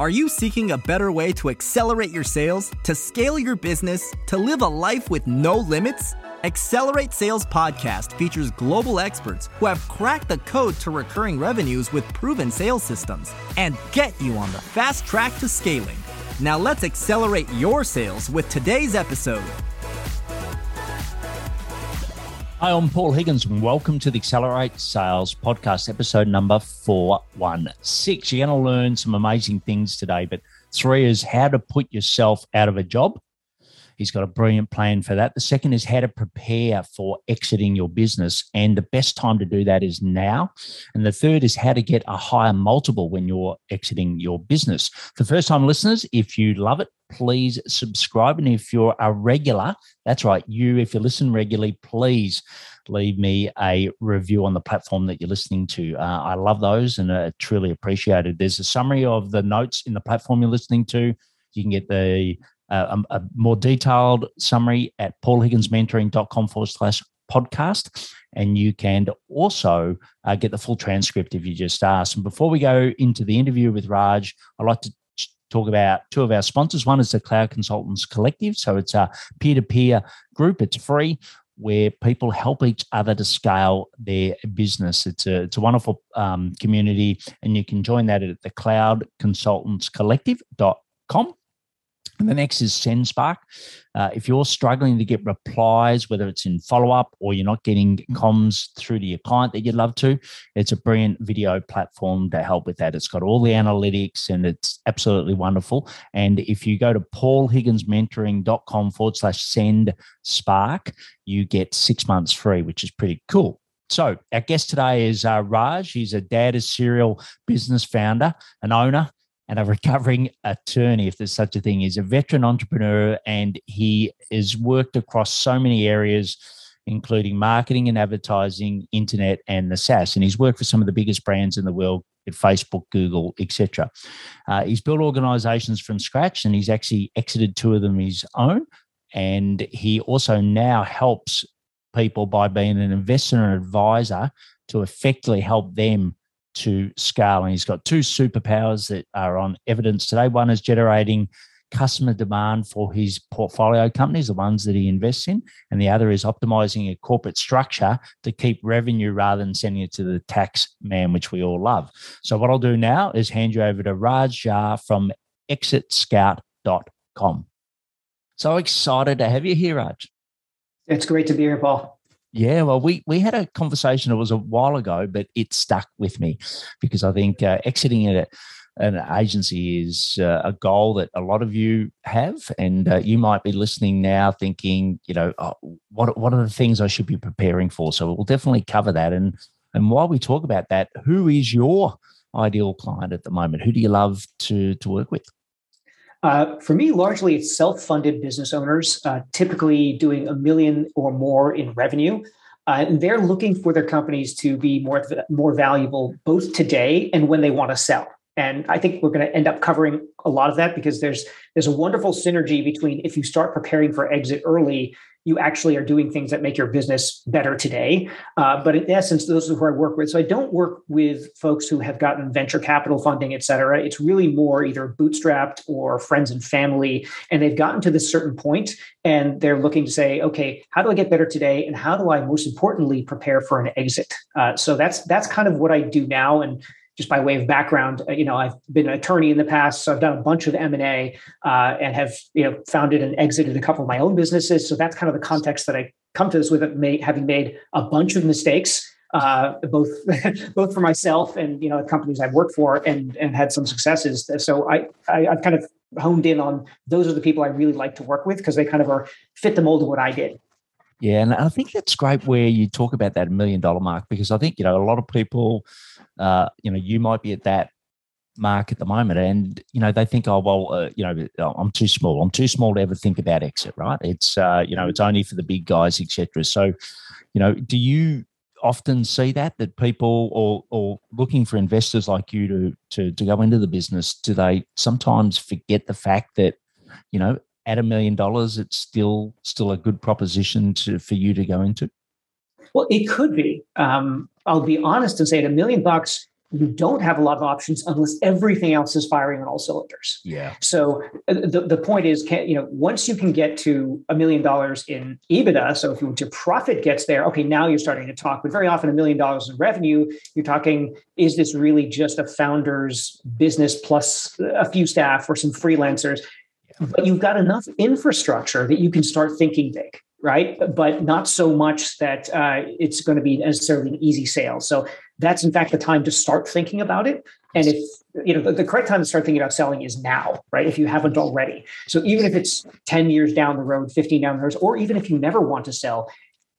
Are you seeking a better way to accelerate your sales, to scale your business, to live a life with no limits? Accelerate Sales Podcast features global experts who have cracked the code to recurring revenues with proven sales systems and get you on the fast track to scaling. Now let's accelerate your sales with today's episode. Hi, I'm Paul Higgins, and welcome to the Accelerate Sales Podcast, episode number 416. You're going to learn some amazing things today, but three is how to put yourself out of a job. He's got a brilliant plan for that. The second is how to prepare for exiting your business. And the best time to do that is now. And the third is how to get a higher multiple when you're exiting your business. For first time listeners, if you love it, please subscribe. And if you're a regular, that's right, you, if you listen regularly, please leave me a review on the platform that you're listening to. Uh, I love those and uh, truly appreciated. There's a summary of the notes in the platform you're listening to. You can get the a, a, more detailed summary at paulhigginsmentoring.com forward slash podcast. And you can also uh, get the full transcript if you just ask. And before we go into the interview with Raj, I'd like to talk about two of our sponsors. One is the Cloud Consultants Collective. So it's a peer to peer group, it's free. Where people help each other to scale their business. It's a it's a wonderful um, community, and you can join that at the cloudconsultantscollective.com. And the next is SendSpark. Uh, if you're struggling to get replies, whether it's in follow up or you're not getting mm. comms through to your client that you'd love to, it's a brilliant video platform to help with that. It's got all the analytics and it's absolutely wonderful. And if you go to paulhigginsmentoring.com forward slash send spark, you get six months free, which is pretty cool. So, our guest today is uh, Raj. He's a dad, a serial business founder, an owner, and a recovering attorney, if there's such a thing. He's a veteran entrepreneur and he has worked across so many areas, including marketing and advertising, internet, and the SaaS. And he's worked for some of the biggest brands in the world at Facebook, Google, etc. Uh, he's built organizations from scratch and he's actually exited two of them his own. And he also now helps people by being an investor and advisor to effectively help them to scale. And he's got two superpowers that are on evidence today. One is generating customer demand for his portfolio companies, the ones that he invests in, and the other is optimizing a corporate structure to keep revenue rather than sending it to the tax man, which we all love. So, what I'll do now is hand you over to Raj Jha from exitscout.com. So excited to have you here, Raj. It's great to be here, Paul. Yeah, well, we we had a conversation. It was a while ago, but it stuck with me because I think uh, exiting it an agency is uh, a goal that a lot of you have, and uh, you might be listening now, thinking, you know, oh, what what are the things I should be preparing for? So we'll definitely cover that. And and while we talk about that, who is your ideal client at the moment? Who do you love to to work with? Uh, for me, largely it's self-funded business owners, uh, typically doing a million or more in revenue, uh, and they're looking for their companies to be more more valuable both today and when they want to sell. And I think we're going to end up covering a lot of that because there's there's a wonderful synergy between if you start preparing for exit early you actually are doing things that make your business better today. Uh, but in essence, those are who I work with. So I don't work with folks who have gotten venture capital funding, et cetera. It's really more either bootstrapped or friends and family. And they've gotten to this certain point and they're looking to say, okay, how do I get better today? And how do I most importantly prepare for an exit? Uh, so that's that's kind of what I do now. And just by way of background, uh, you know, I've been an attorney in the past, so I've done a bunch of M and A, uh, and have you know founded and exited a couple of my own businesses. So that's kind of the context that I come to this with, having made a bunch of mistakes, uh, both both for myself and you know the companies I've worked for, and and had some successes. So I, I I've kind of honed in on those are the people I really like to work with because they kind of are fit the mold of what I did. Yeah, and I think that's great where you talk about that million dollar mark because I think you know a lot of people uh, you know, you might be at that mark at the moment and you know they think oh well uh, you know i'm too small. I'm too small to ever think about exit right? It's uh, you know it's only for the big guys etc so you know do you often see that that people or or looking for investors like you to to to go into the business do they sometimes forget the fact that you know at a million dollars it's still still a good proposition to for you to go into well, it could be. Um, I'll be honest and say at a million bucks, you don't have a lot of options unless everything else is firing on all cylinders. Yeah. So uh, the, the point is, can, you know, once you can get to a million dollars in EBITDA, so if your profit gets there, okay, now you're starting to talk. But very often, a million dollars in revenue, you're talking, is this really just a founder's business plus a few staff or some freelancers? But you've got enough infrastructure that you can start thinking big right? But not so much that uh, it's going to be necessarily an easy sale. So that's in fact the time to start thinking about it. And if you know the, the, correct time to start thinking about selling is now, right? If you haven't already. So even if it's 10 years down the road, 15 down the road, or even if you never want to sell,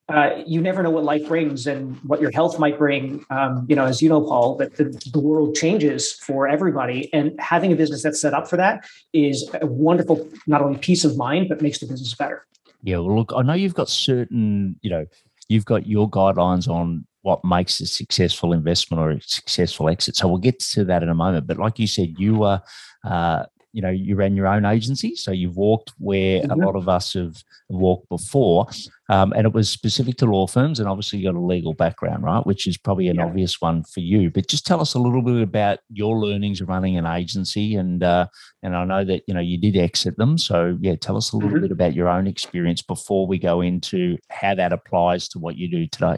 uh, you never know what life brings and what your health might bring. Um, you know, as you know, Paul, that the, the, world changes for everybody, and having a business that's set up for that is a wonderful, not only peace of mind, but makes the business better. Yeah, well, look, I know you've got certain, you know, you've got your guidelines on what makes a successful investment or a successful exit. So we'll get to that in a moment. But like you said, you were, uh, you know, you ran your own agency, so you've walked where mm-hmm. a lot of us have walked before, um, and it was specific to law firms. And obviously, you got a legal background, right? Which is probably an yeah. obvious one for you. But just tell us a little bit about your learnings of running an agency, and uh, and I know that you know you did exit them. So yeah, tell us a little mm-hmm. bit about your own experience before we go into how that applies to what you do today.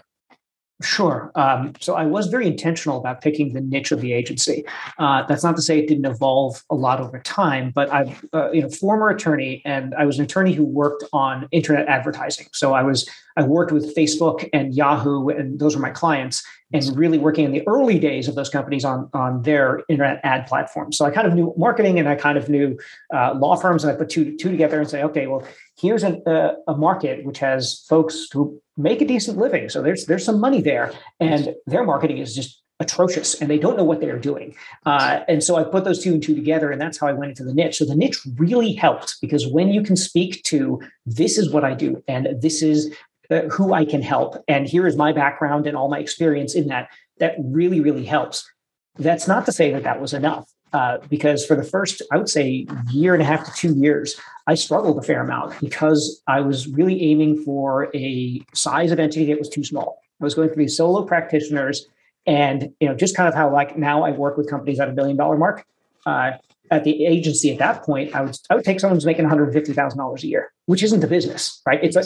Sure. Um, so I was very intentional about picking the niche of the agency. Uh, that's not to say it didn't evolve a lot over time, but I'm, uh, you know, former attorney, and I was an attorney who worked on internet advertising. So I was I worked with Facebook and Yahoo, and those were my clients, and really working in the early days of those companies on on their internet ad platforms. So I kind of knew marketing, and I kind of knew uh, law firms, and I put two two together and say, okay, well, here's a, a market which has folks who make a decent living. So there's there's some money there, and their marketing is just atrocious, and they don't know what they are doing. Uh, and so I put those two and two together, and that's how I went into the niche. So the niche really helped because when you can speak to this is what I do, and this is uh, who I can help, and here is my background and all my experience in that, that really really helps. That's not to say that that was enough. Uh, because for the first, I would say, year and a half to two years, I struggled a fair amount because I was really aiming for a size of entity that was too small. I was going to be solo practitioners, and you know, just kind of how like now I work with companies at a billion dollar mark. Uh, at the agency at that point, I would I would take someone who's making one hundred fifty thousand dollars a year, which isn't a business, right? It's a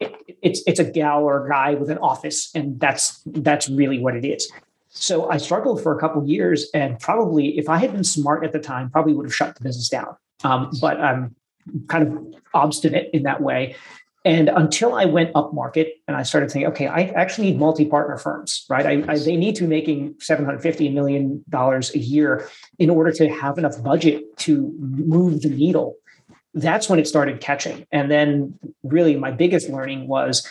it, it's it's a gal or guy with an office, and that's that's really what it is. So I struggled for a couple years, and probably if I had been smart at the time, probably would have shut the business down. Um, but I'm kind of obstinate in that way. And until I went up market and I started thinking, okay, I actually need multi-partner firms, right? I, I, they need to be making 750 million dollars a year in order to have enough budget to move the needle. That's when it started catching. And then really my biggest learning was,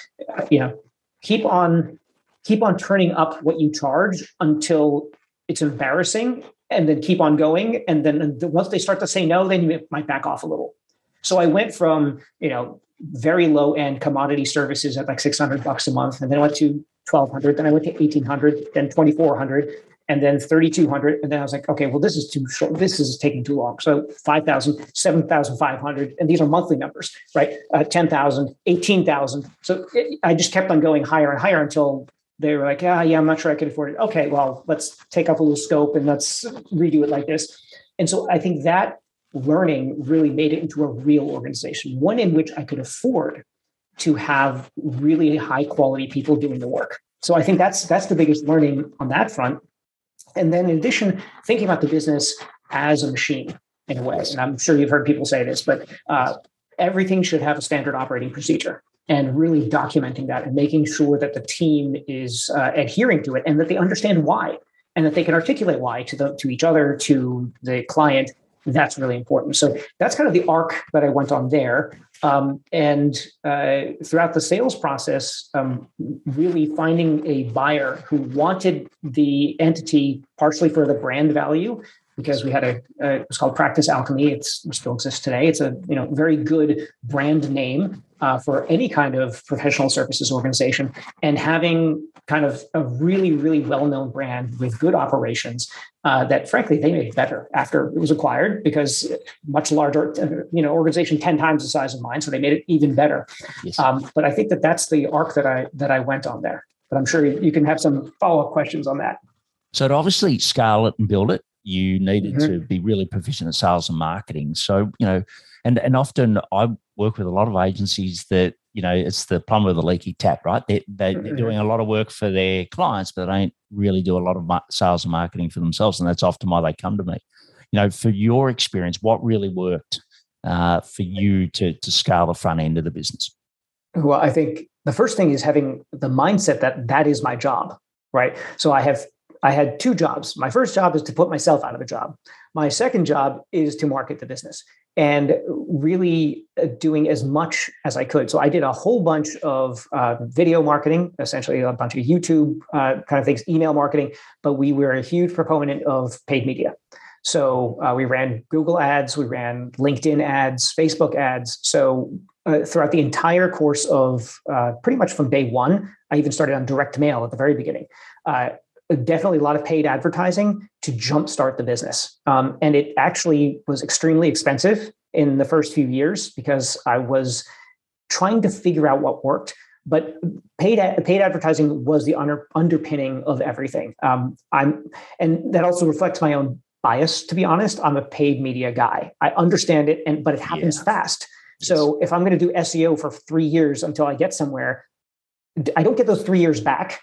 you know, keep on keep on turning up what you charge until it's embarrassing and then keep on going. And then once they start to say no then you might back off a little. So i went from you know very low end commodity services at like 600 bucks a month and then I went to 1200 then i went to 1800 then 2400 and then 3200 and then i was like okay well this is too short this is taking too long. So 5000 7500 and these are monthly numbers right? Uh, 10000 18000 so it, i just kept on going higher and higher until they were like, ah, yeah, I'm not sure I could afford it. Okay, well, let's take up a little scope and let's redo it like this. And so I think that learning really made it into a real organization, one in which I could afford to have really high quality people doing the work. So I think that's that's the biggest learning on that front. And then in addition, thinking about the business as a machine in a way, and I'm sure you've heard people say this, but uh, everything should have a standard operating procedure and really documenting that and making sure that the team is uh, adhering to it and that they understand why and that they can articulate why to the to each other to the client. That's really important. So that's kind of the arc that i went on there. Um, and uh, throughout the sales process um, really finding a buyer who wanted the entity partially for the brand value because we had a, a was called Practice Alchemy. It's, it still exists today. It's a you know very good brand name uh, for any kind of professional services organization, and having kind of a really really well known brand with good operations uh, that frankly they made better after it was acquired because much larger you know organization ten times the size of mine, so they made it even better. Yes. Um, but I think that that's the arc that I that I went on there. But I'm sure you, you can have some follow up questions on that. So to obviously scale it and build it, you needed mm-hmm. to be really proficient at sales and marketing. So, you know, and and often I work with a lot of agencies that, you know, it's the plumber with the leaky tap, right? They, they, are mm-hmm. doing a lot of work for their clients, but they don't really do a lot of sales and marketing for themselves. And that's often why they come to me. You know, for your experience, what really worked uh, for you to, to scale the front end of the business? Well, I think the first thing is having the mindset that that is my job, right? So I have I had two jobs. My first job is to put myself out of a job. My second job is to market the business and really uh, doing as much as I could. So I did a whole bunch of uh, video marketing, essentially a bunch of YouTube uh, kind of things, email marketing, but we were a huge proponent of paid media. So uh, we ran Google ads, we ran LinkedIn ads, Facebook ads. So uh, throughout the entire course of uh, pretty much from day one, I even started on direct mail at the very beginning. Definitely a lot of paid advertising to jumpstart the business. Um, and it actually was extremely expensive in the first few years because I was trying to figure out what worked. But paid paid advertising was the under, underpinning of everything. Um, I'm, and that also reflects my own bias. To be honest, I'm a paid media guy. I understand it, and but it happens yeah. fast. So if I'm going to do SEO for three years until I get somewhere, I don't get those three years back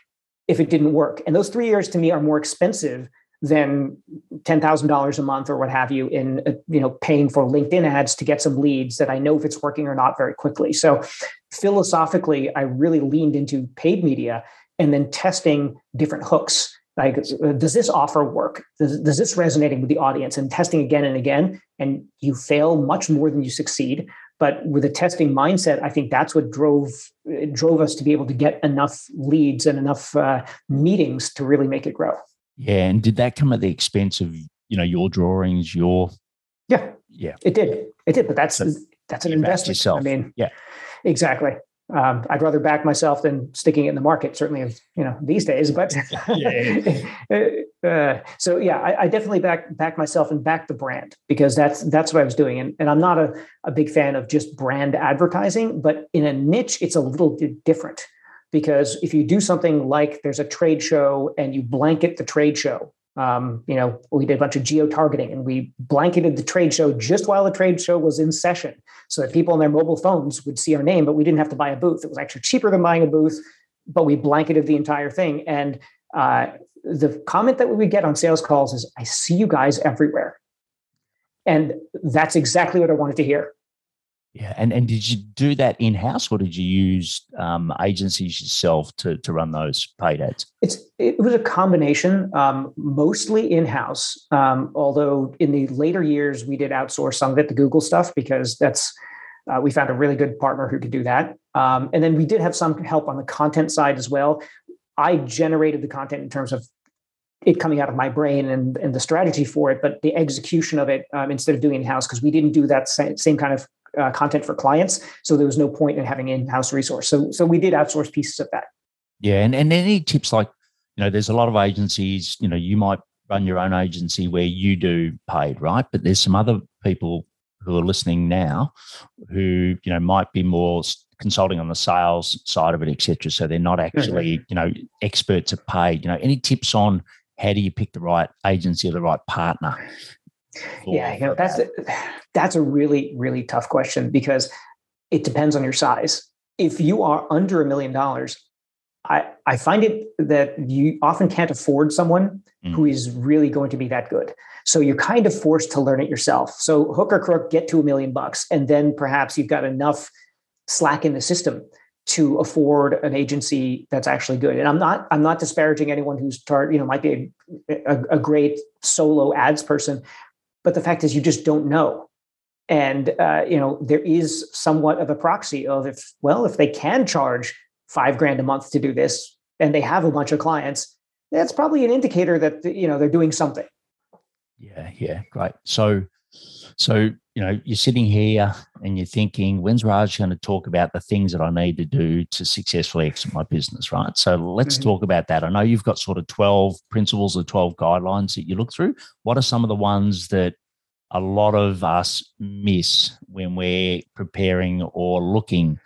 if it didn't work. And those three years to me are more expensive than ten thousand dollars a month or what have you in uh, you know paying for LinkedIn ads to get some leads that I know if it's working or not very quickly. So philosophically, I really leaned into paid media and then testing different hooks. Like, uh, does this offer work? Does, does this resonating with the audience? And testing again and again, and you fail much more than you succeed. But with a testing mindset, I think that's what drove drove us to be able to get enough leads and enough uh, meetings to really make it grow. Yeah, and did that come at the expense of you know your drawings, your yeah, yeah, it did, it did. But that's so that's an investment. Yourself. I mean, yeah, exactly um, I'd rather back myself than sticking it in the market, certainly, you know, these days. But uh, so yeah, I, I, definitely back back myself and back the brand because that's that's what I was doing. And, and I'm not a, a big fan of just brand advertising, but in a niche, it's a little different because if you do something like there's a trade show and you blanket the trade show um, you know, we did a bunch of geo targeting and we blanketed the trade show just while the trade show was in session so that people on their mobile phones would see our name, but we didn't have to buy a booth. It was actually cheaper than buying a booth, but we blanketed the entire thing. And uh, the comment that we would get on sales calls is, I see you guys everywhere. And that's exactly what I wanted to hear. Yeah, and and did you do that in house, or did you use um, agencies yourself to to run those paid ads? It's it was a combination, um, mostly in house. Um, although in the later years we did outsource some of it, the Google stuff, because that's uh, we found a really good partner who could do that. Um, and then we did have some help on the content side as well. I generated the content in terms of it coming out of my brain and, and the strategy for it, but the execution of it um, instead of doing in house because we didn't do that same, same kind of uh, content for clients. So there was no point in having in-house resource. So so we did outsource pieces of that. Yeah, and and any tips like you know, there's a lot of agencies. You know, you might run your own agency where you do paid, right? But there's some other people who are listening now who you know might be more consulting on the sales side of it, etc. So they're not actually mm-hmm. you know experts at paid. You know, any tips on how do you pick the right agency or the right partner yeah, you know, that's a, that's a really really tough question because it depends on your size. If you are under a million dollars, I I find it that you often can't afford someone mm. who is really going to be that good. So you're kind of forced to learn it yourself. So hook or crook, get to a million bucks, and then perhaps you've got enough slack in the system to afford an agency that's actually good. And I'm not I'm not disparaging anyone who's start you know might be a, a, a great solo ads person, but the fact is, you just don't know. And uh, you know there is somewhat of a proxy of if well if they can charge five grand a month to do this and they have a bunch of clients, that's probably an indicator that you know they're doing something. Yeah, yeah, great. So, so you know, you're sitting here and you're thinking, when's Raj going to talk about the things that I need to do to successfully exit my business, right? So let's mm-hmm. talk about that. I know you've got sort of 12 principles or 12 guidelines that you look through. What are some of the ones that a lot of us miss when we're preparing or looking,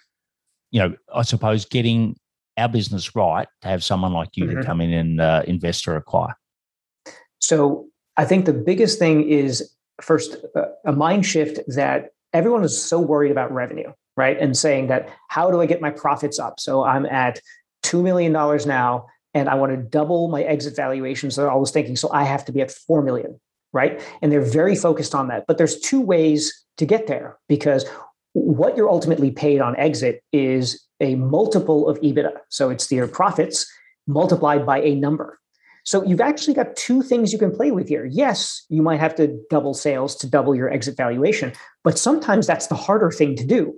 you know, I suppose getting our business right to have someone like you mm-hmm. to come in and uh, invest or acquire? So I think the biggest thing is first uh, a mind shift that everyone is so worried about revenue, right? And saying that how do I get my profits up? So I'm at $2 million now and I want to double my exit valuation. So I was thinking, so I have to be at 4 million, right? And they're very focused on that. But there's two ways to get there because what you're ultimately paid on exit is a multiple of EBITDA. So it's your profits multiplied by a number. So you've actually got two things you can play with here. Yes, you might have to double sales to double your exit valuation, but sometimes that's the harder thing to do.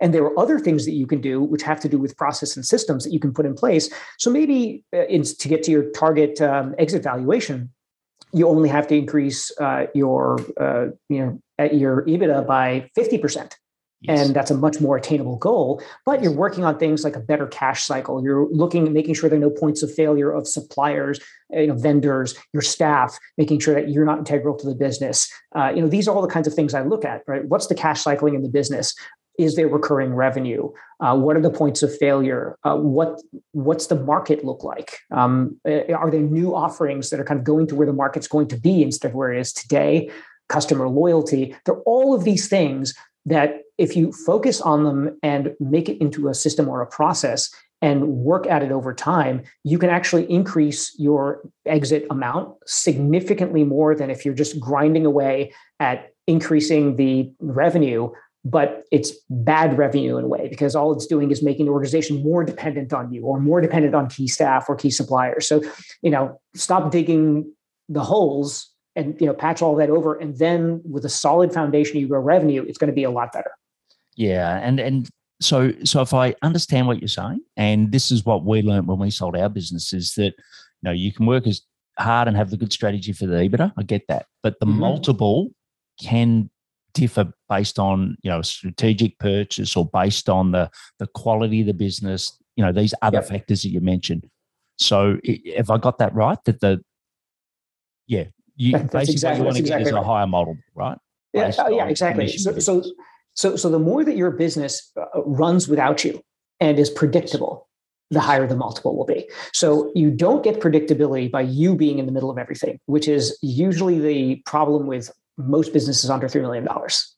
And there are other things that you can do, which have to do with process and systems that you can put in place. So maybe uh, to get to your target um, exit valuation, you only have to increase uh, your uh, you know your EBITDA by fifty percent. Yes. And that's a much more attainable goal. But you're working on things like a better cash cycle. You're looking making sure there are no points of failure of suppliers, uh, you know, vendors, your staff, making sure that you're not integral to the business. Uh, you know, these are all the kinds of things I look at. Right? What's the cash cycling in the business? Is there recurring revenue? Uh, what are the points of failure? Uh, what what's the market look like? Um, uh, are there new offerings that are kind of going to where the market's going to be instead of where it is today? Customer loyalty. They're all of these things that if you focus on them and make it into a system or a process and work at it over time, you can actually increase your exit amount significantly more than if you're just grinding away at increasing the revenue but it's bad revenue in a way because all it's doing is making the organization more dependent on you or more dependent on key staff or key suppliers. So, you know, stop digging the holes and you know patch all that over and then with a solid foundation you grow revenue it's going to be a lot better yeah and and so so if i understand what you're saying and this is what we learned when we sold our business is that you know you can work as hard and have the good strategy for the ebitda i get that but the mm-hmm. multiple can differ based on you know strategic purchase or based on the the quality of the business you know these other yep. factors that you mentioned so if i got that right that the yeah you that's basically exactly, what you want to exactly get is right. a higher model right yeah, uh, yeah exactly so, so so so the more that your business uh, runs without you and is predictable the higher the multiple will be. So you don't get predictability by you being in the middle of everything, which is usually the problem with most businesses under $3 million.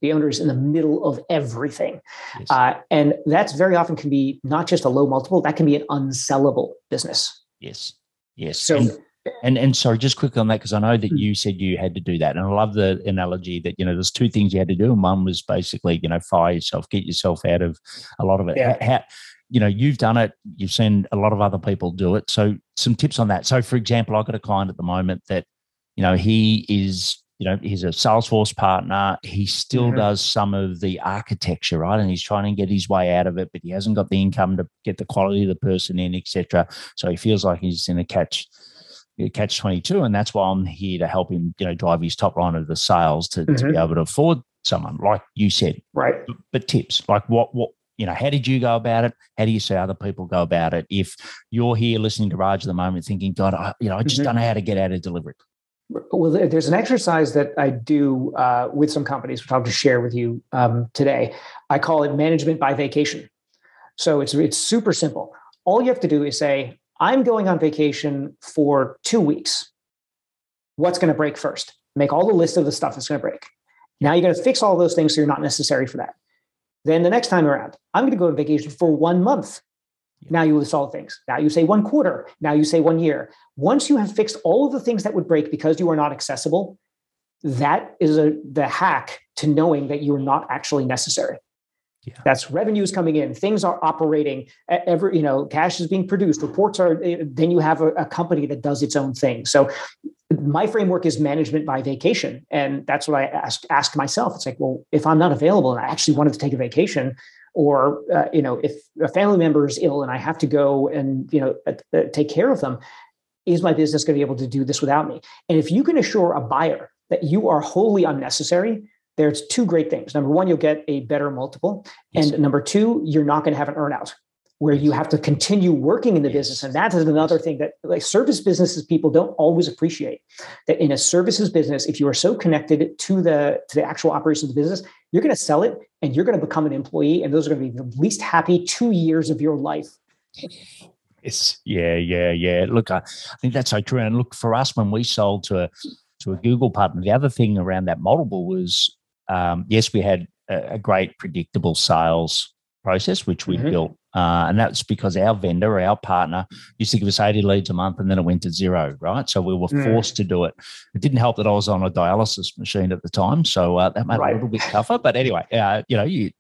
The owner is in the middle of everything. Yes. Uh, and that's very often can be not just a low multiple, that can be an unsellable business. Yes. Yes. So, and, and, and sorry, just quickly on that, because I know that mm. you said you had to do that. And I love the analogy that, you know, there's two things you had to do. And one was basically, you know, fire yourself, get yourself out of a lot of it. Yeah. How, you know, you've done it, you've seen a lot of other people do it. So some tips on that. So for example, I've got a client at the moment that, you know, he is you know, he's a Salesforce partner. He still mm-hmm. does some of the architecture, right? And he's trying to get his way out of it, but he hasn't got the income to get the quality of the person in, etc. So he feels like he's in a catch catch 22 and that's why i'm here to help him you know drive his top line of the sales to, mm-hmm. to be mm-hmm. able to afford someone like you said right but tips like what what you know how did you go about it how do you see other people go about it if you're here listening to raj at the moment thinking god I, you know i just mm-hmm. don't know how to get out of delivery well, there's an exercise that I do uh, with some companies, which I'll just share with you um, today. I call it management by vacation. So it's it's super simple. All you have to do is say, "I'm going on vacation for two weeks. What's going to break first? Make all the list of the stuff that's going to break. Now you got to fix all those things so you're not necessary for that. Then the next time around, I'm going to go on vacation for one month. Now you list all the things. Now you say one quarter. Now you say one year. Once you have fixed all of the things that would break because you are not accessible, that is a, the hack to knowing that you are not actually necessary. Yeah. That's revenues coming in, things are operating, every you know, cash is being produced, reports are. Eh, then you have a, a company that does its own thing. So, my framework is management by vacation, and that's what I ask ask myself. It's like, well, if I'm not available and I actually wanted to take a vacation, or uh, you know if a family member is ill and i have to go and you know uh, uh, take care of them is my business going to be able to do this without me and if you can assure a buyer that you are wholly unnecessary there's two great things number one you'll get a better multiple yes. and number two you're not going to have an earnout where you have to continue working in the yes. business. And that is another thing that like service businesses people don't always appreciate. That in a services business, if you are so connected to the to the actual operation of the business, you're going to sell it and you're going to become an employee, and those are going to be the least happy two years of your life. Yes. Yeah, yeah, yeah. Look, I, I think that's so true. And look, for us, when we sold to a to a Google partner, the other thing around that multiple was um, yes, we had a, a, great predictable sales process, which we mm-hmm. built. Uh, and that's because our vendor, our partner, used to give us 80 leads a month and then it went to zero, right? So we were mm. forced to do it. It didn't help that I was on a dialysis machine at the time. So uh, that made right. it a little bit tougher. But anyway, uh, you know, you,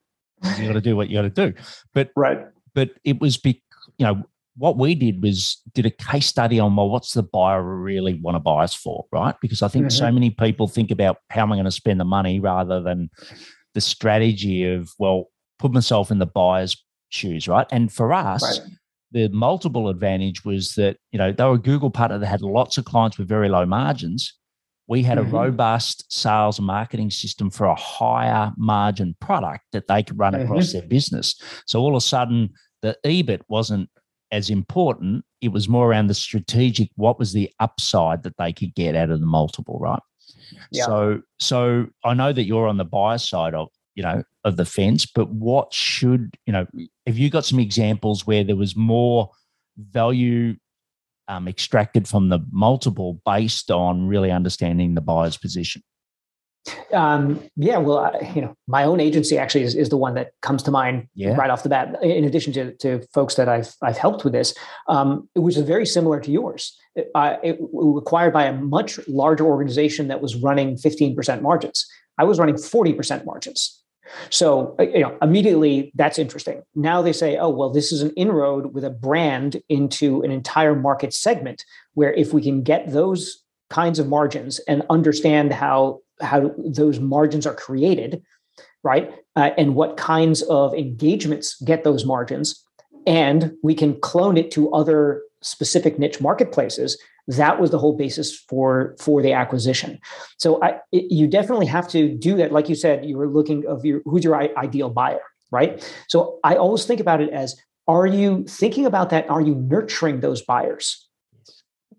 you got to do what you got to do. But, right. but it was, be, you know, what we did was did a case study on well, what's the buyer really want to buy us for, right? Because I think mm-hmm. so many people think about how am I going to spend the money rather than the strategy of well, put myself in the buyer's shoes, right? And for us, right. the multiple advantage was that you know they were a Google partner that had lots of clients with very low margins. We had mm-hmm. a robust sales and marketing system for a higher margin product that they could run mm-hmm. across their business. So all of a sudden, the EBIT wasn't as important. It was more around the strategic, what was the upside that they could get out of the multiple, right? Yeah. So so I know that you're on the buyer side of, you know, of the fence, but what should, you know, have you got some examples where there was more value um, extracted from the multiple based on really understanding the buyer's position? Um, yeah, well, I, you know, my own agency actually is, is the one that comes to mind yeah. right off the bat. In addition to, to folks that I've I've helped with this, um, it was very similar to yours. It, uh, it was acquired by a much larger organization that was running 15% margins. I was running 40% margins. So uh, you know, immediately that's interesting. Now they say, oh well, this is an inroad with a brand into an entire market segment where if we can get those kinds of margins and understand how how those margins are created, right? Uh, and what kinds of engagements get those margins. And we can clone it to other specific niche marketplaces. That was the whole basis for for the acquisition. So I, it, you definitely have to do that. Like you said, you were looking of your who's your ideal buyer, right? So I always think about it as: Are you thinking about that? Are you nurturing those buyers?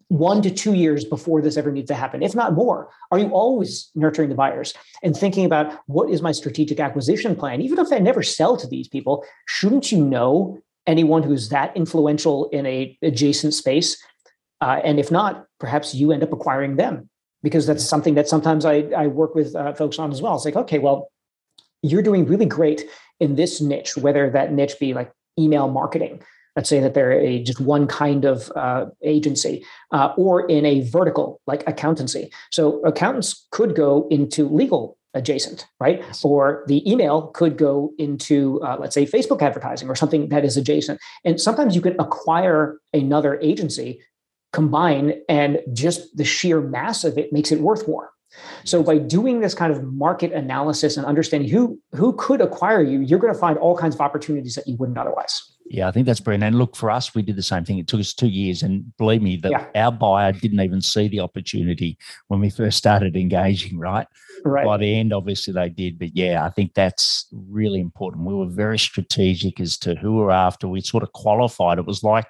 One to two years before this ever needs to happen, if not more? Are you always nurturing the buyers and thinking about what is my strategic acquisition plan? Even if I never sell to these people, shouldn't you know anyone who's that influential in a adjacent space? Uh, and if not, perhaps you end up acquiring them because that's something that sometimes I, I work with uh, folks on as well. It's like, okay, well, you're doing really great in this niche, whether that niche be like email marketing let's say that they're a just one kind of uh, agency uh, or in a vertical like accountancy. So accountants could go into legal adjacent right? Or the email could go into uh, let's say facebook advertising or something that is adjacent. And sometimes you can acquire another agency combine and just the sheer mass of it makes it worth more so by doing this kind of market analysis and understanding who who could acquire you you're going to find all kinds of opportunities that you wouldn't otherwise yeah, I think that's brilliant. And look, for us, we did the same thing. It took us two years, and believe me, that yeah. our buyer didn't even see the opportunity when we first started engaging. Right? right. By the end, obviously they did, but yeah, I think that's really important. We were very strategic as to who we're after. We sort of qualified. It was like,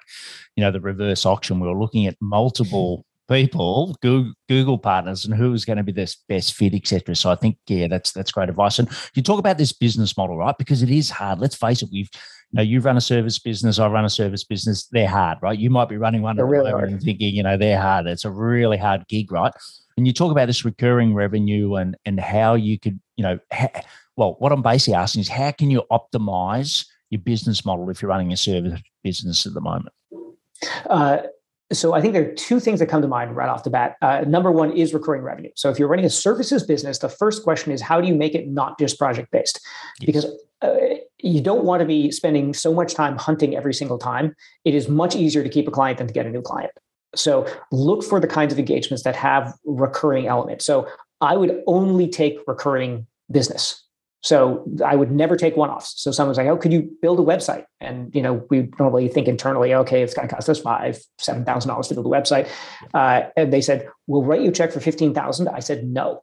you know, the reverse auction. We were looking at multiple people, Google, Google partners, and who is going to be the best fit, etc. So I think, yeah, that's that's great advice. And you talk about this business model, right? Because it is hard. Let's face it, we've you know, you run a service business, I run a service business. They're hard, right? You might be running one really and thinking, you know, they're hard. It's a really hard gig, right? And you talk about this recurring revenue and and how you could, you know, ha- well, what I'm basically asking is how can you optimize your business model if you're running a service business at the moment? Uh, so I think there are two things that come to mind right off the bat. Uh, number one is recurring revenue. So if you're running a services business, the first question is how do you make it not just project based? Yes. Because uh, you don't want to be spending so much time hunting every single time. It is much easier to keep a client than to get a new client. So look for the kinds of engagements that have recurring elements. So I would only take recurring business. So I would never take one-offs. So someone's like, "Oh, could you build a website?" And you know, we normally think internally, "Okay, it's going to cost us five, seven thousand dollars to build a website." Uh, and they said, "We'll write you a check for fifteen thousand. I said, "No,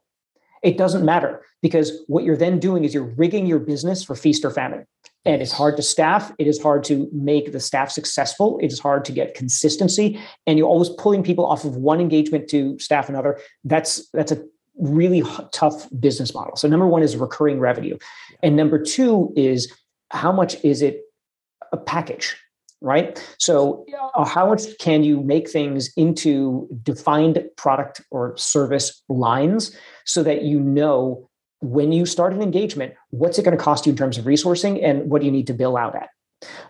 it doesn't matter because what you're then doing is you're rigging your business for feast or famine. And it's hard to staff. It is hard to make the staff successful. It is hard to get consistency. And you're always pulling people off of one engagement to staff another. That's that's a really tough business model. So number one is recurring revenue. And number two is how much is it a package? right? So, how much can you make things into defined product or service lines so that you know when you start an engagement, what's it going to cost you in terms of resourcing and what do you need to bill out at?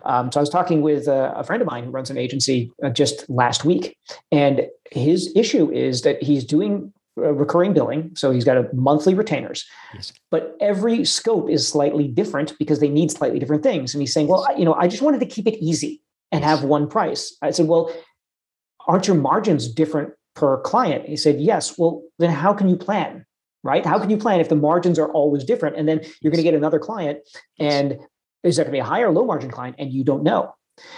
Um, so I was talking with a, a, friend of mine who runs an agency uh, just last week, and his issue is that he's doing Uh, recurring billing, so he's got a monthly retainers, yes. but every scope is slightly different because they need slightly different things. And he's saying, "Well, you know, I just wanted to keep it easy and have one price." I said, "Well, aren't your margins different per client?" He said, "Yes." Well, then how can you plan? Right? How can you plan if the margins are always different? And then you're going to get another client, and is that going to be a high or low margin client and you don't know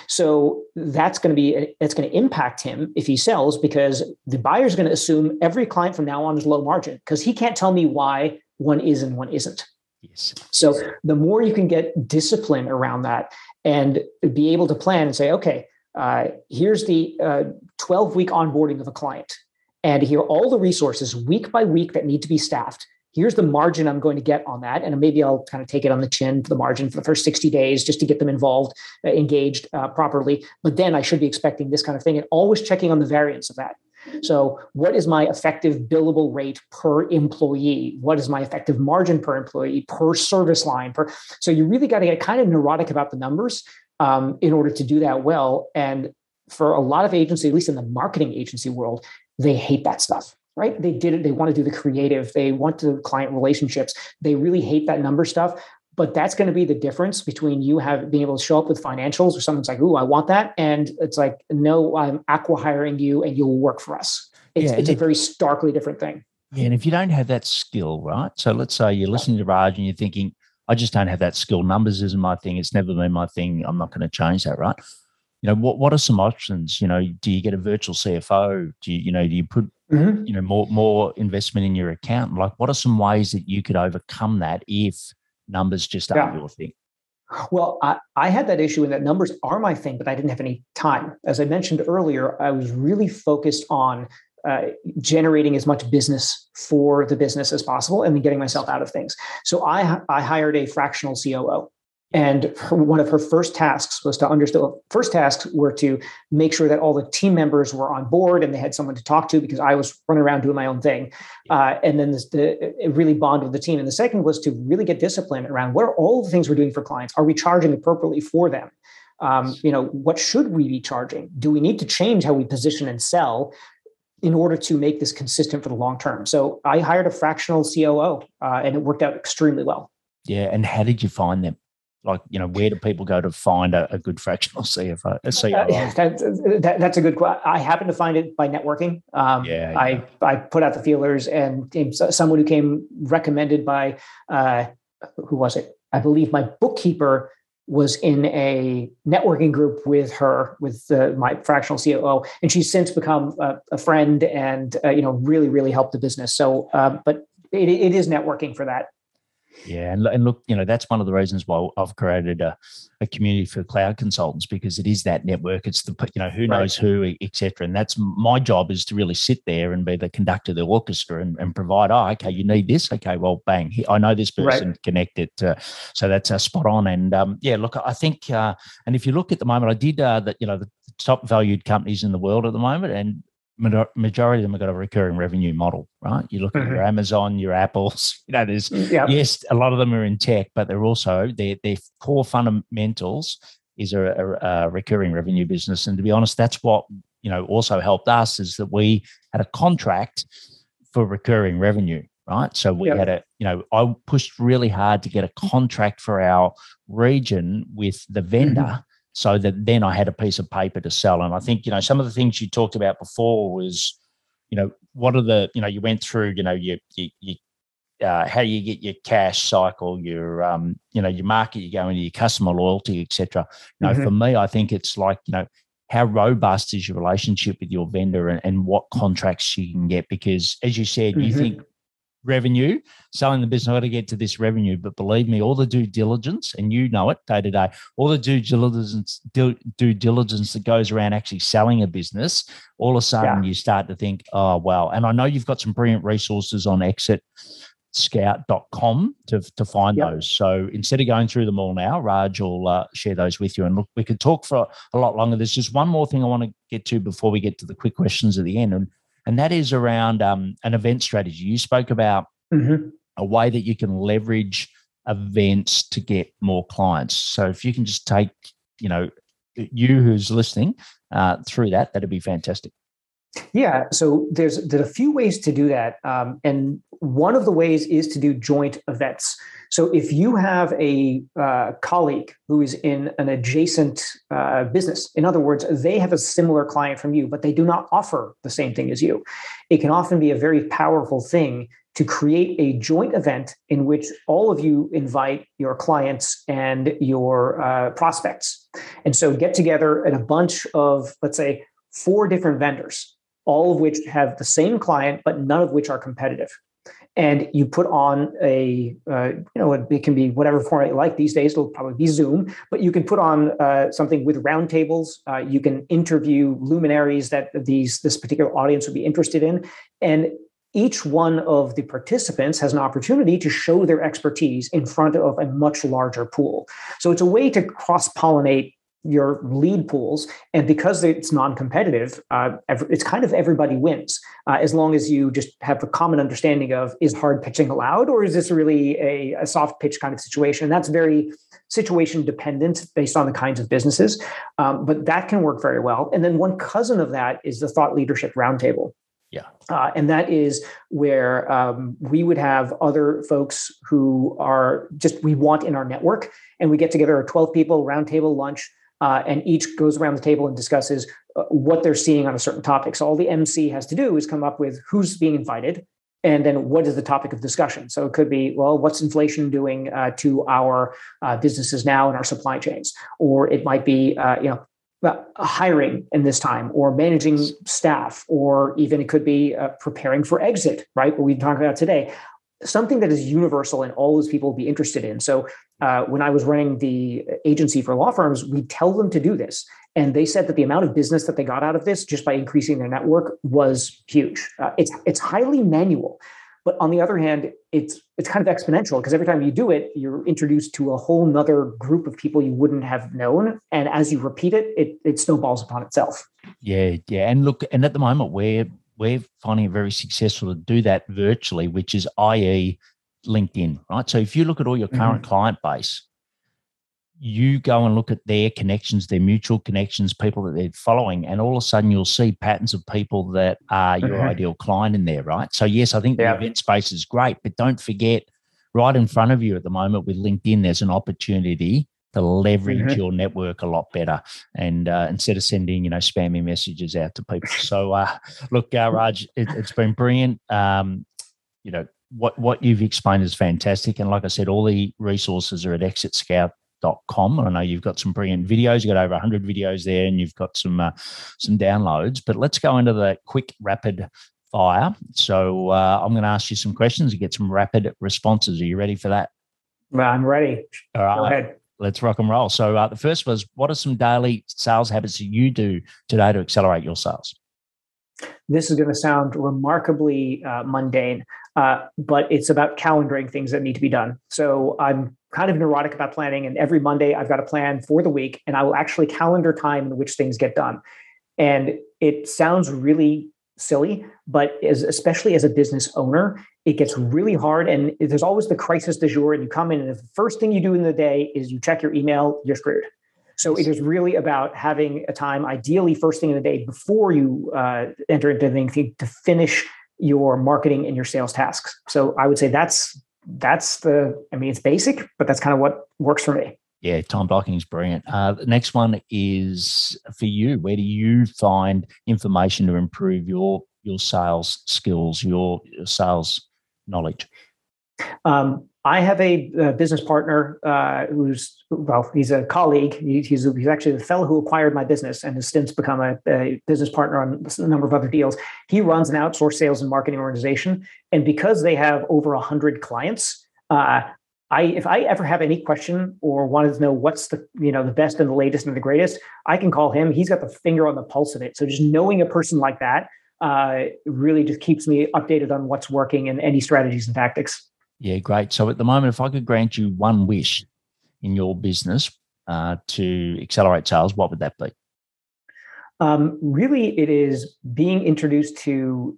so that's going to be it's going to impact him if he sells because the buyer is going to assume every client from now on is low margin because he can't tell me why one is and one isn't. Yes. So the more you can get discipline around that and be able to plan and say okay uh, here's the uh, 12 week onboarding of a client and here are all the resources week by week that need to be staffed here's the margin I'm going to get on that. And maybe I'll kind of take it on the chin for the margin for the first 60 days just to get them involved, uh, engaged uh, properly. But then I should be expecting this kind of thing and always checking on the variance of that. So, what is my effective billable rate per employee? What is my effective margin per employee per service line? Per so you really got to get kind of neurotic about the numbers um, in order to do that well. And for a lot of agencies, at least in the marketing agency world, they hate that stuff right? They did it. They want to do the creative. They want to client relationships. They really hate that number stuff. But that's going to be the difference between you have being able to show up with financials or someone's like, "Ooh, I want that," and it's like, "No, I'm acqui-hiring you, and you'll work for us." It's, yeah, it's a very starkly different thing. Yeah, and if you don't have that skill, right? So let's say you're listening to Raj and you're thinking, "I just don't have that skill. Numbers isn't my thing. It's never been my thing. I'm not going to change that." Right? You know, what what are some options? You know, do you get a virtual CFO? Do you you know do you put mm-hmm. you know more more investment in your account like what are some ways that you could overcome that if numbers just aren't yeah. your thing well, I, I, had that issue in that numbers are my thing, but I didn't have any time. As I mentioned earlier, I was really focused on uh, generating as much business for the business as possible and then getting myself out of things. So I, I hired a fractional COO. And her, one of her first tasks was to understand. First tasks were to make sure that all the team members were on board and they had someone to talk to because I was running around doing my own thing. Uh, and then this, the, it really bond with the team. And the second was to really get discipline around what are all the things we're doing for clients? Are we charging appropriately for them? Um, you know, what should we be charging? Do we need to change how we position and sell in order to make this consistent for the long term? So I hired a fractional COO, uh, and it worked out extremely well. Yeah, and how did you find them? Like you know where do people go to find a, a good fractional CFO? A CFO? Uh, yeah, that, that, that's a good question. I happen to find it by networking. Um, yeah, I yeah. I put out the feelers, and someone who came recommended by uh, who was it? I believe my bookkeeper was in a networking group with her with uh, my fractional COO, and she's since become a, a friend and uh, you know really really helped the business. So, uh, but it, it is networking for that. Yeah, and, and look, you know that's one of the reasons why I've created a, a community for cloud consultants because it is that network. It's the you know who knows right. who, etc. And that's my job is to really sit there and be the conductor of the orchestra and, and provide. Oh, okay, you need this. Okay, well, bang, I know this person. Right. Connect it. Uh, so that's uh, spot on. And um, yeah, look, I think, uh, and if you look at the moment, I did uh, that. You know, the top valued companies in the world at the moment, and majority of them have got a recurring revenue model, right? You look at mm-hmm. your Amazon, your Apples, you know, there's, yep. yes, a lot of them are in tech, but they're also, their, their core fundamentals is a, a, a, recurring revenue business. And to be honest, that's what, you know, also helped us is that we had a contract for recurring revenue, right? So we yep. had a, you know, I pushed really hard to get a contract for our region with the vendor. Mm-hmm so that then I had a piece of paper to sell. And I think, you know, some of the things you talked about before was, you know, what are the, you know, you went through, you know, you, you, you uh, how you get your cash cycle, your, um, you know, your market, you go into your customer loyalty, etc. You know, mm-hmm. for me, I think it's like, you know, how robust is your relationship with your vendor and, and what contracts you can get? Because as you said, mm-hmm. you think revenue, selling the business, I got to get to this revenue. But believe me, all the due diligence, and you know it day to day, all the due diligence, due, due diligence that goes around actually selling a business, all of a sudden yeah. you start to think, oh, wow. And I know you've got some brilliant resources on exit exitscout.com to, to find yep. those. So instead of going through them all now, Raj will uh, share those with you. And look, we could talk for a lot longer. There's just one more thing I want to get to before we get to the quick questions at the end. And, and that is around um, an event strategy. You spoke about mm-hmm. a way that you can leverage events to get more clients. So if you can just take, you know, you who's listening uh, through that, that'd be fantastic. Yeah, so there's there's a few ways to do that, um, and one of the ways is to do joint events. So if you have a uh, colleague who is in an adjacent uh, business, in other words, they have a similar client from you, but they do not offer the same thing as you, it can often be a very powerful thing to create a joint event in which all of you invite your clients and your uh, prospects. And so get together at a bunch of, let's say, four different vendors all of which have the same client, but none of which are competitive. And you put on a, uh, you know, it can be whatever format you like these days. It'll probably be Zoom, but you can put on uh, something with roundtables. Uh, you can interview luminaries that these this particular audience would be interested in, and each one of the participants has an opportunity to show their expertise in front of a much larger pool. So it's a way to cross pollinate your lead pools and because it's non-competitive uh, it's kind of everybody wins uh, as long as you just have a common understanding of is hard pitching allowed or is this really a, a soft pitch kind of situation and that's very situation dependent based on the kinds of businesses um, but that can work very well and then one cousin of that is the thought leadership roundtable yeah. Uh, and that is where um, we would have other folks who are just, we want in our network. And we get together 12 people, roundtable lunch, uh, and each goes around the table and discusses uh, what they're seeing on a certain topic. So all the MC has to do is come up with who's being invited, and then what is the topic of discussion. So it could be, well, what's inflation doing uh, to our uh, businesses now and our supply chains, or it might be, uh, you know. hiring in this time, or managing staff, or even it could be uh, preparing for exit, right? What we talked about today something that is universal and all those people will be interested in. So uh, when I was running the agency for law firms, we tell them to do this. And they said that the amount of business that they got out of this just by increasing their network was huge. Uh, it's it's highly manual, but on the other hand, it's it's kind of exponential because every time you do it, you're introduced to a whole nother group of people you wouldn't have known. And as you repeat it, it it snowballs upon itself. Yeah, yeah. And look, and at the moment we're we're finding it very successful to do that virtually, which is i.e. LinkedIn, right? So if you look at all your current mm-hmm. client base, you go and look at their connections, their mutual connections, people that they're following, and all of a sudden you'll see patterns of people that are your mm-hmm. ideal client in there, right? So yes, I think yeah. the event space is great, but don't forget, right in front of you at the moment with LinkedIn, there's an opportunity to leverage mm-hmm. your network a lot better and uh, instead of sending you know spammy messages out to people. So uh, look uh, raj it, has been brilliant. Um, you know what what you've explained is fantastic. And like i said all the resources are at exitscout.com i know you've got some brilliant videos. You've got over 100 videos there and you've got some uh, some downloads. But let's go into the quick rapid fire. So uh, i'm going to ask you some questions and get some rapid responses. Are you ready for that? I'm ready. All right. Go ahead let's rock and roll. So uh, the first was, what are some daily sales habits that you do today to accelerate your sales? This is going to sound remarkably uh, mundane, uh, but it's about calendaring things that need to be done. So I'm kind of neurotic about planning, and every Monday I've got a plan for the week, and I will actually calendar time in which things get done. And it sounds really silly, but as, especially as a business owner, it gets really hard. And there's always the crisis du jour, and you come in, and the first thing you do in the day is you check your email, you're screwed. So it is really about having a time, ideally first thing in the day before you uh, enter into anything, to finish your marketing and your sales tasks. So I would say that's that's the. I mean, it's basic, but that's kind of what works for me. Yeah, time blocking is brilliant. Uh, the next one is for you. Where do you find information to improve your your sales skills, your, your sales knowledge? Um, I have a, a business partner uh, who's well, he's a colleague. He, he's he's actually the fellow who acquired my business and has since become a, a, business partner on a number of other deals. He runs an outsourced sales and marketing organization, and because they have over hundred clients, uh, I if I ever have any question or wanted to know what's the you know the best and the latest and the greatest, I can call him. He's got the finger on the pulse of it. So just knowing a person like that uh, really just keeps me updated on what's working and any strategies and tactics. Yeah, great. So at the moment, if I could grant you one wish in your business uh, to accelerate sales, what would that be? Um, really, it is being introduced to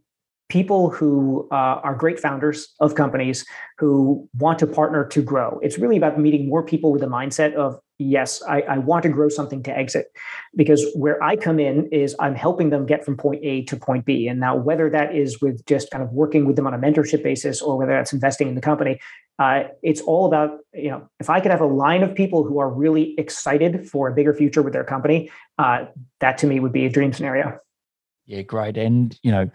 people who uh, are great founders of companies who want to partner to grow. It's really about meeting more people with a mindset of, yes, I, I, want to grow something to exit. Because where I come in is I'm helping them get from point A to point B. And now, whether that is with just kind of working with them on a mentorship basis or whether that's investing in the company, uh, it's all about, you know, if I could have a line of people who are really excited for a bigger future with their company, uh, that to me would be a dream scenario. Yeah, great. And, you know,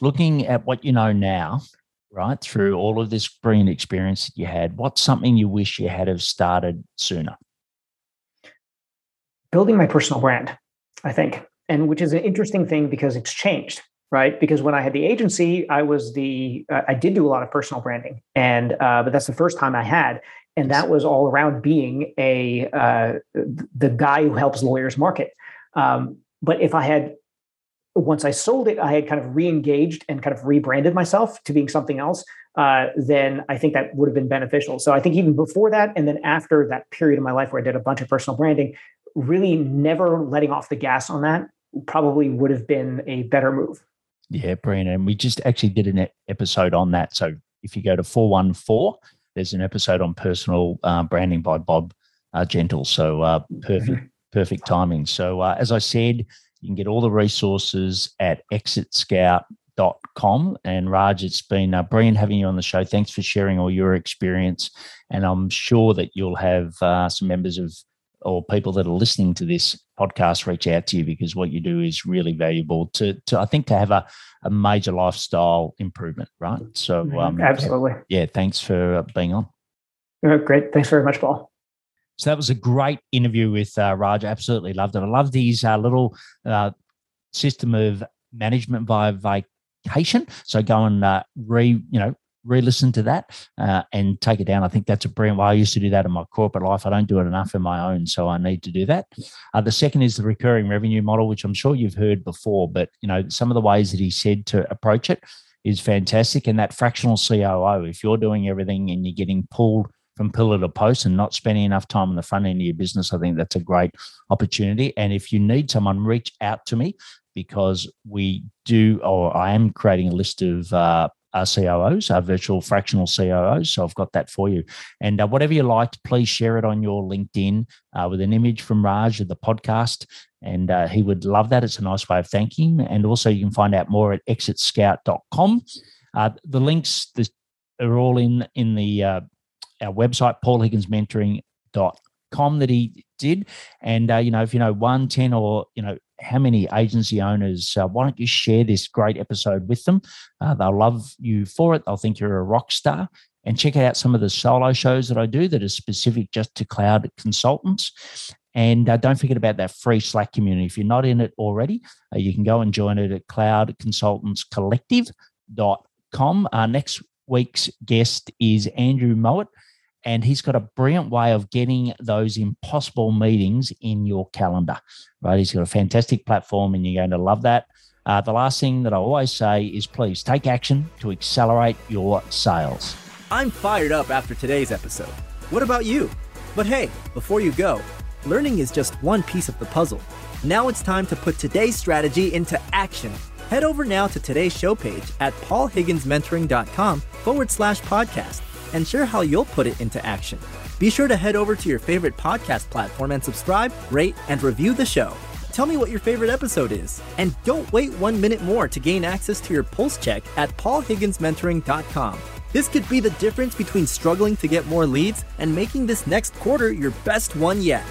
looking at what you know now, right, through all of this brilliant experience that you had, what's something you wish you had have started sooner? Building my personal brand, I think, and which is an interesting thing because it's changed, right? Because when I had the agency, I was the uh, I did do a lot of personal branding, and uh, but that's the first time I had, and that was all around being a uh, the guy who helps lawyers market. Um, but if I had once I sold it, I had kind of re-engaged and kind of rebranded myself to being something else. Uh, then I think that would have been beneficial. So I think even before that, and then after that period of my life where I did a bunch of personal branding, really never letting off the gas on that probably would have been a better move. Yeah, Brian, and we just actually did an episode on that. So if you go to four one four, there's an episode on personal uh, branding by Bob uh, Gentle. So uh, perfect, mm-hmm. perfect timing. So uh, as I said you can get all the resources at exitscout.com. And Raj, it's been uh, brilliant having you on the show. Thanks for sharing all your experience. And I'm sure that you'll have uh, some members of or people that are listening to this podcast reach out to you because what you do is really valuable to, to I think, to have a, a major lifestyle improvement, right? So, mm-hmm. um, absolutely. Yeah, thanks for being on. great. Thanks very much, Paul. So that was a great interview with uh, Raj. Absolutely loved it. I love these uh, little uh, system of management via vacation. So go and uh, re, you know, re-listen to that uh, and take it down. I think that's a brilliant way. I used to do that in my corporate life. I don't do it enough in my own, so I need to do that. Uh, the second is the recurring revenue model, which I'm sure you've heard before, but you know some of the ways that he said to approach it is fantastic. And that fractional COO, if you're doing everything and you're getting pulled from pillar to post and not spending enough time on the front end of your business, I think that's a great opportunity. And if you need someone, reach out to me because we do, or I am creating a list of uh, our COOs, our virtual fractional COOs. So I've got that for you. And uh, whatever you liked, please share it on your LinkedIn uh, with an image from Raj of the podcast. And uh, he would love that. It's a nice way of thanking him. And also, you can find out more at exitscout.com. Uh, the links are all in in the uh, our website, paulhigginsmentoring.com that he did. And, uh, you know, if you know one, 10, or, you know, how many agency owners, uh, why don't you share this great episode with them? Uh, they'll love you for it. They'll think you're a rock star. And check out some of the solo shows that I do that are specific just to cloud consultants. And uh, don't forget about that free Slack community. If you're not in it already, uh, you can go and join it at cloudconsultantscollective.com. Our next week's guest is Andrew Mowat and he's got a brilliant way of getting those impossible meetings in your calendar right? He's got a fantastic platform and you're going to love that. Uh, the last thing that i always say is please take action to accelerate your sales. I'm fired up after today's episode. What about you? But hey before you go learning is just one piece of the puzzle. Now it's time to put today's strategy into action. Head over now to today's show page at paulhigginsmentoring.com forward slash podcast and share how you'll put it into action. Be sure to head over to your favorite podcast platform and subscribe, rate, and review the show. Tell me what your favorite episode is. And don't wait one minute more to gain access to your pulse check at paulhigginsmentoring.com. This could be the difference between struggling to get more leads and making this next quarter your best one yet.